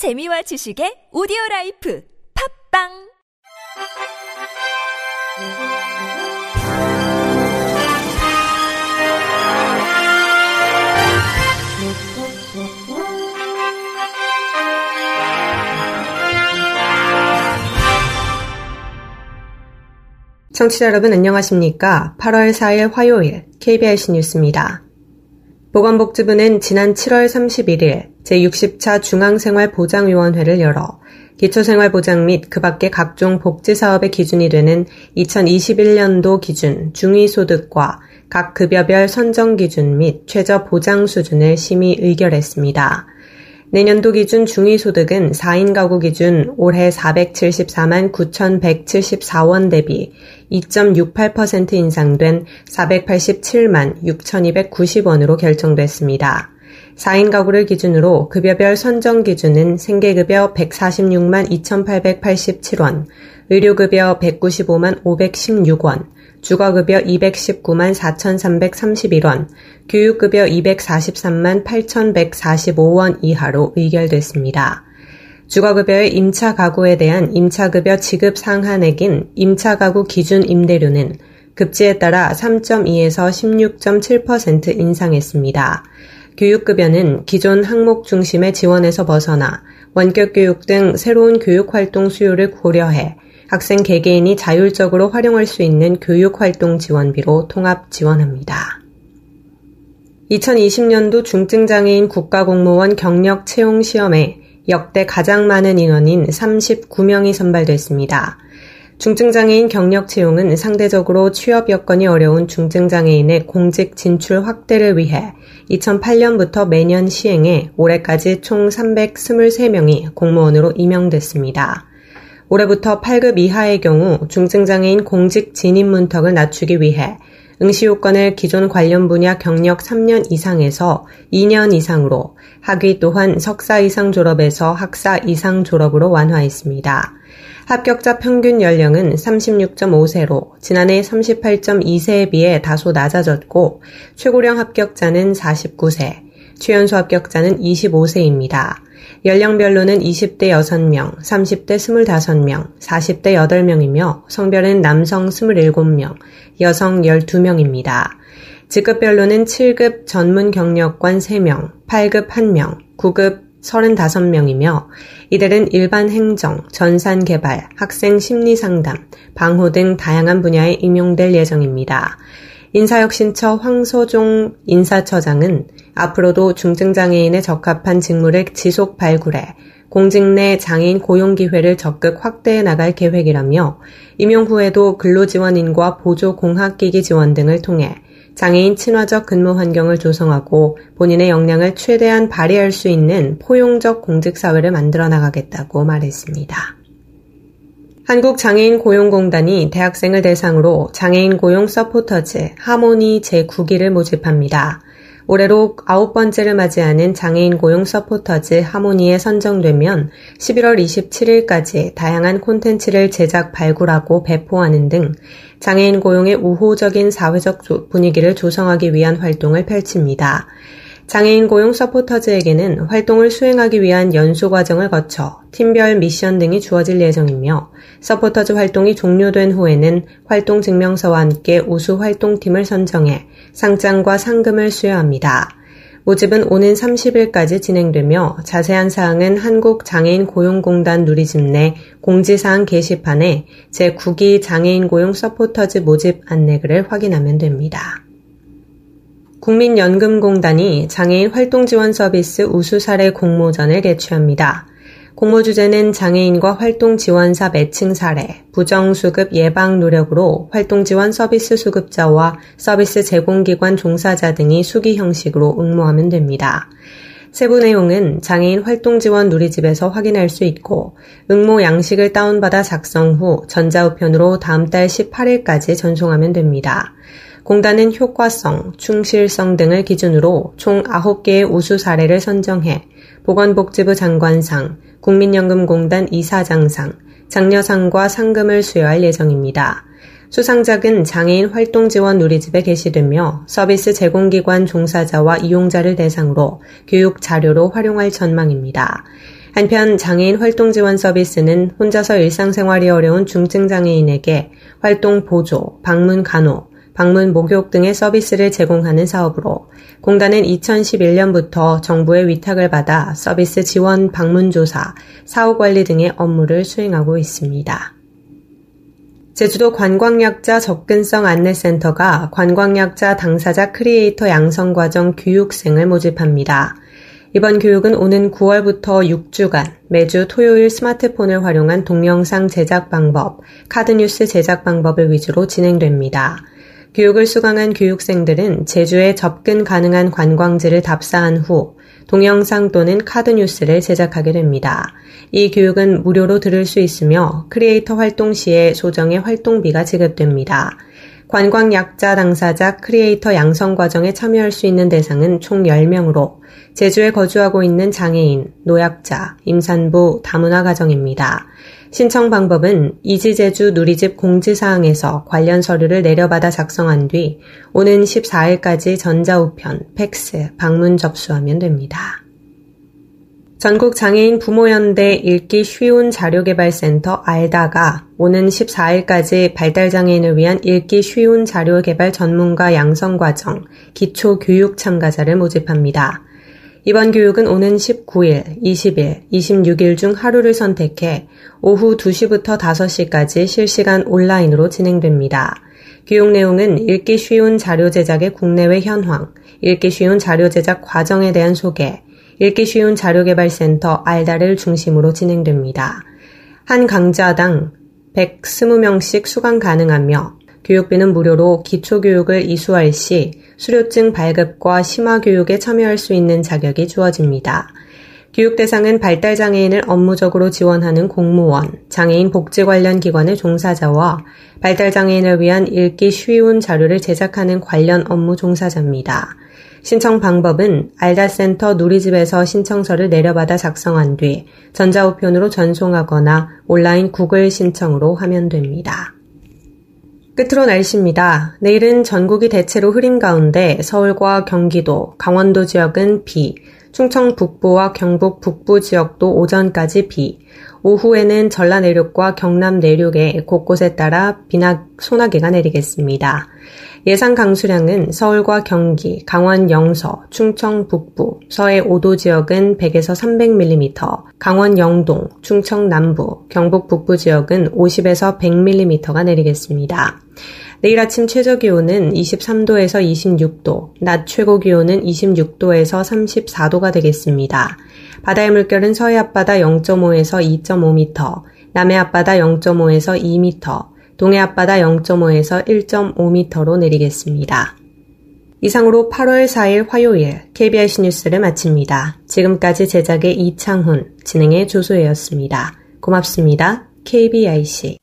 재미와 지식의 오디오 라이프 팝빵 청취자 여러분 안녕하십니까? 8월 4일 화요일 KBS 뉴스입니다. 보건복지부는 지난 7월 31일 제60차 중앙생활보장위원회를 열어 기초생활보장 및 그 밖의 각종 복지사업의 기준이 되는 2021년도 기준 중위소득과 각 급여별 선정 기준 및 최저 보장 수준을 심의 의결했습니다. 내년도 기준 중위소득은 4인 가구 기준 올해 474만 9,174원 대비 2.68% 인상된 487만 6,290원으로 결정됐습니다. 4인 가구를 기준으로 급여별 선정 기준은 생계급여 146만 2,887원, 의료급여 195만 516원, 주거급여 219만 4,331원, 교육급여 243만 8,145원 이하로 의결됐습니다. 주거급여의 임차 가구에 대한 임차급여 지급 상한액인 임차가구 기준 임대료는 급지에 따라 3.2에서 16.7% 인상했습니다. 교육급여는 기존 항목 중심의 지원에서 벗어나 원격 교육 등 새로운 교육 활동 수요를 고려해 학생 개개인이 자율적으로 활용할 수 있는 교육 활동 지원비로 통합 지원합니다. 2020년도 중증장애인 국가공무원 경력 채용 시험에 역대 가장 많은 인원인 39명이 선발됐습니다. 중증장애인 경력 채용은 상대적으로 취업 여건이 어려운 중증장애인의 공직 진출 확대를 위해 2008년부터 매년 시행해 올해까지 총 323명이 공무원으로 임명됐습니다. 올해부터 8급 이하의 경우 중증장애인 공직 진입 문턱을 낮추기 위해 응시 요건을 기존 관련 분야 경력 3년 이상에서 2년 이상으로 학위 또한 석사 이상 졸업에서 학사 이상 졸업으로 완화했습니다. 합격자 평균 연령은 36.5세로 지난해 38.2세에 비해 다소 낮아졌고 최고령 합격자는 49세, 최연소 합격자는 25세입니다. 연령별로는 20대 6명, 30대 25명, 40대 8명이며 성별은 남성 27명, 여성 12명입니다. 직급별로는 7급 전문 경력관 3명, 8급 1명, 9급 35명이며 이들은 일반 행정, 전산 개발, 학생 심리 상담, 방호 등 다양한 분야에 임용될 예정입니다. 인사혁신처 황소종 인사처장은 앞으로도 중증장애인에 적합한 직무를 지속 발굴해 공직 내 장애인 고용 기회를 적극 확대해 나갈 계획이라며 임용 후에도 근로지원인과 보조 공학기기 지원 등을 통해 장애인 친화적 근무 환경을 조성하고 본인의 역량을 최대한 발휘할 수 있는 포용적 공직사회를 만들어 나가겠다고 말했습니다. 한국장애인 고용공단이 대학생을 대상으로 장애인 고용 서포터즈 하모니 제9기를 모집합니다. 올해로 아홉 번째를 맞이하는 장애인 고용 서포터즈 하모니에 선정되면 11월 27일까지 다양한 콘텐츠를 제작 발굴하고 배포하는 등 장애인 고용의 우호적인 사회적 분위기를 조성하기 위한 활동을 펼칩니다. 장애인 고용 서포터즈에게는 활동을 수행하기 위한 연수 과정을 거쳐 팀별 미션 등이 주어질 예정이며 서포터즈 활동이 종료된 후에는 활동 증명서와 함께 우수 활동팀을 선정해 상장과 상금을 수여합니다. 모집은 오는 30일까지 진행되며 자세한 사항은 한국장애인 고용공단 누리집 내 공지사항 게시판에 제9기 장애인 고용 서포터즈 모집 안내글을 확인하면 됩니다. 국민연금공단이 장애인 활동지원 서비스 우수 사례 공모전을 개최합니다. 공모 주제는 장애인과 활동지원사 매칭 사례, 부정수급 예방 노력으로 활동지원 서비스 수급자와 서비스 제공기관 종사자 등이 수기 형식으로 응모하면 됩니다. 세부 내용은 장애인 활동지원 누리집에서 확인할 수 있고 응모 양식을 다운받아 작성 후 전자우편으로 다음 달 18일까지 전송하면 됩니다. 공단은 효과성, 충실성 등을 기준으로 총 9개의 우수 사례를 선정해 보건복지부 장관상, 국민연금공단 이사장상, 장려상과 상금을 수여할 예정입니다. 수상작은 장애인 활동 지원 누리집에 게시되며 서비스 제공기관 종사자와 이용자를 대상으로 교육 자료로 활용할 전망입니다. 한편 장애인 활동 지원 서비스는 혼자서 일상생활이 어려운 중증 장애인에게 활동 보조, 방문 간호, 방문 목욕 등의 서비스를 제공하는 사업으로 공단은 2011년부터 정부의 위탁을 받아 서비스 지원 방문 조사, 사후 관리 등의 업무를 수행하고 있습니다. 제주도 관광약자 접근성 안내센터가 관광약자 당사자 크리에이터 양성과정 교육생을 모집합니다. 이번 교육은 오는 9월부터 6주간 매주 토요일 스마트폰을 활용한 동영상 제작 방법, 카드뉴스 제작 방법을 위주로 진행됩니다. 교육을 수강한 교육생들은 제주에 접근 가능한 관광지를 답사한 후 동영상 또는 카드 뉴스를 제작하게 됩니다. 이 교육은 무료로 들을 수 있으며 크리에이터 활동 시에 소정의 활동비가 지급됩니다. 관광 약자 당사자 크리에이터 양성 과정에 참여할 수 있는 대상은 총 10명으로 제주에 거주하고 있는 장애인, 노약자, 임산부, 다문화 가정입니다. 신청 방법은 이지제주 누리집 공지사항에서 관련 서류를 내려받아 작성한 뒤 오는 14일까지 전자우편, 팩스, 방문 접수하면 됩니다. 전국 장애인 부모연대 읽기 쉬운 자료개발센터 알다가 오는 14일까지 발달장애인을 위한 읽기 쉬운 자료개발 전문가 양성과정 기초교육 참가자를 모집합니다. 이번 교육은 오는 19일, 20일, 26일 중 하루를 선택해 오후 2시부터 5시까지 실시간 온라인으로 진행됩니다. 교육 내용은 읽기 쉬운 자료 제작의 국내외 현황, 읽기 쉬운 자료 제작 과정에 대한 소개, 읽기 쉬운 자료개발센터 알다를 중심으로 진행됩니다. 한 강좌당 120명씩 수강 가능하며 교육비는 무료로 기초교육을 이수할 시 수료증 발급과 심화교육에 참여할 수 있는 자격이 주어집니다. 교육 대상은 발달장애인을 업무적으로 지원하는 공무원, 장애인 복지 관련 기관의 종사자와 발달장애인을 위한 읽기 쉬운 자료를 제작하는 관련 업무 종사자입니다. 신청 방법은 알다센터 누리집에서 신청서를 내려받아 작성한 뒤 전자우편으로 전송하거나 온라인 구글 신청으로 하면 됩니다. 끝으로 날씨입니다. 내일은 전국이 대체로 흐린 가운데 서울과 경기도, 강원도 지역은 비, 충청 북부와 경북 북부 지역도 오전까지 비, 오후에는 전라 내륙과 경남 내륙에 곳곳에 따라 비나 소나기가 내리겠습니다. 예상 강수량은 서울과 경기, 강원 영서, 충청 북부, 서해 5도 지역은 100에서 300mm, 강원 영동, 충청 남부, 경북 북부 지역은 50에서 100mm가 내리겠습니다. 내일 아침 최저 기온은 23도에서 26도, 낮 최고 기온은 26도에서 34도가 되겠습니다. 바다의 물결은 서해 앞바다 0.5에서 2.5m, 남해 앞바다 0.5에서 2m, 동해 앞바다 0.5에서 1.5m로 내리겠습니다. 이상으로 8월 4일 화요일 KBIC 뉴스를 마칩니다. 지금까지 제작의 이창훈, 진행의 조소혜였습니다. 고맙습니다. KBIC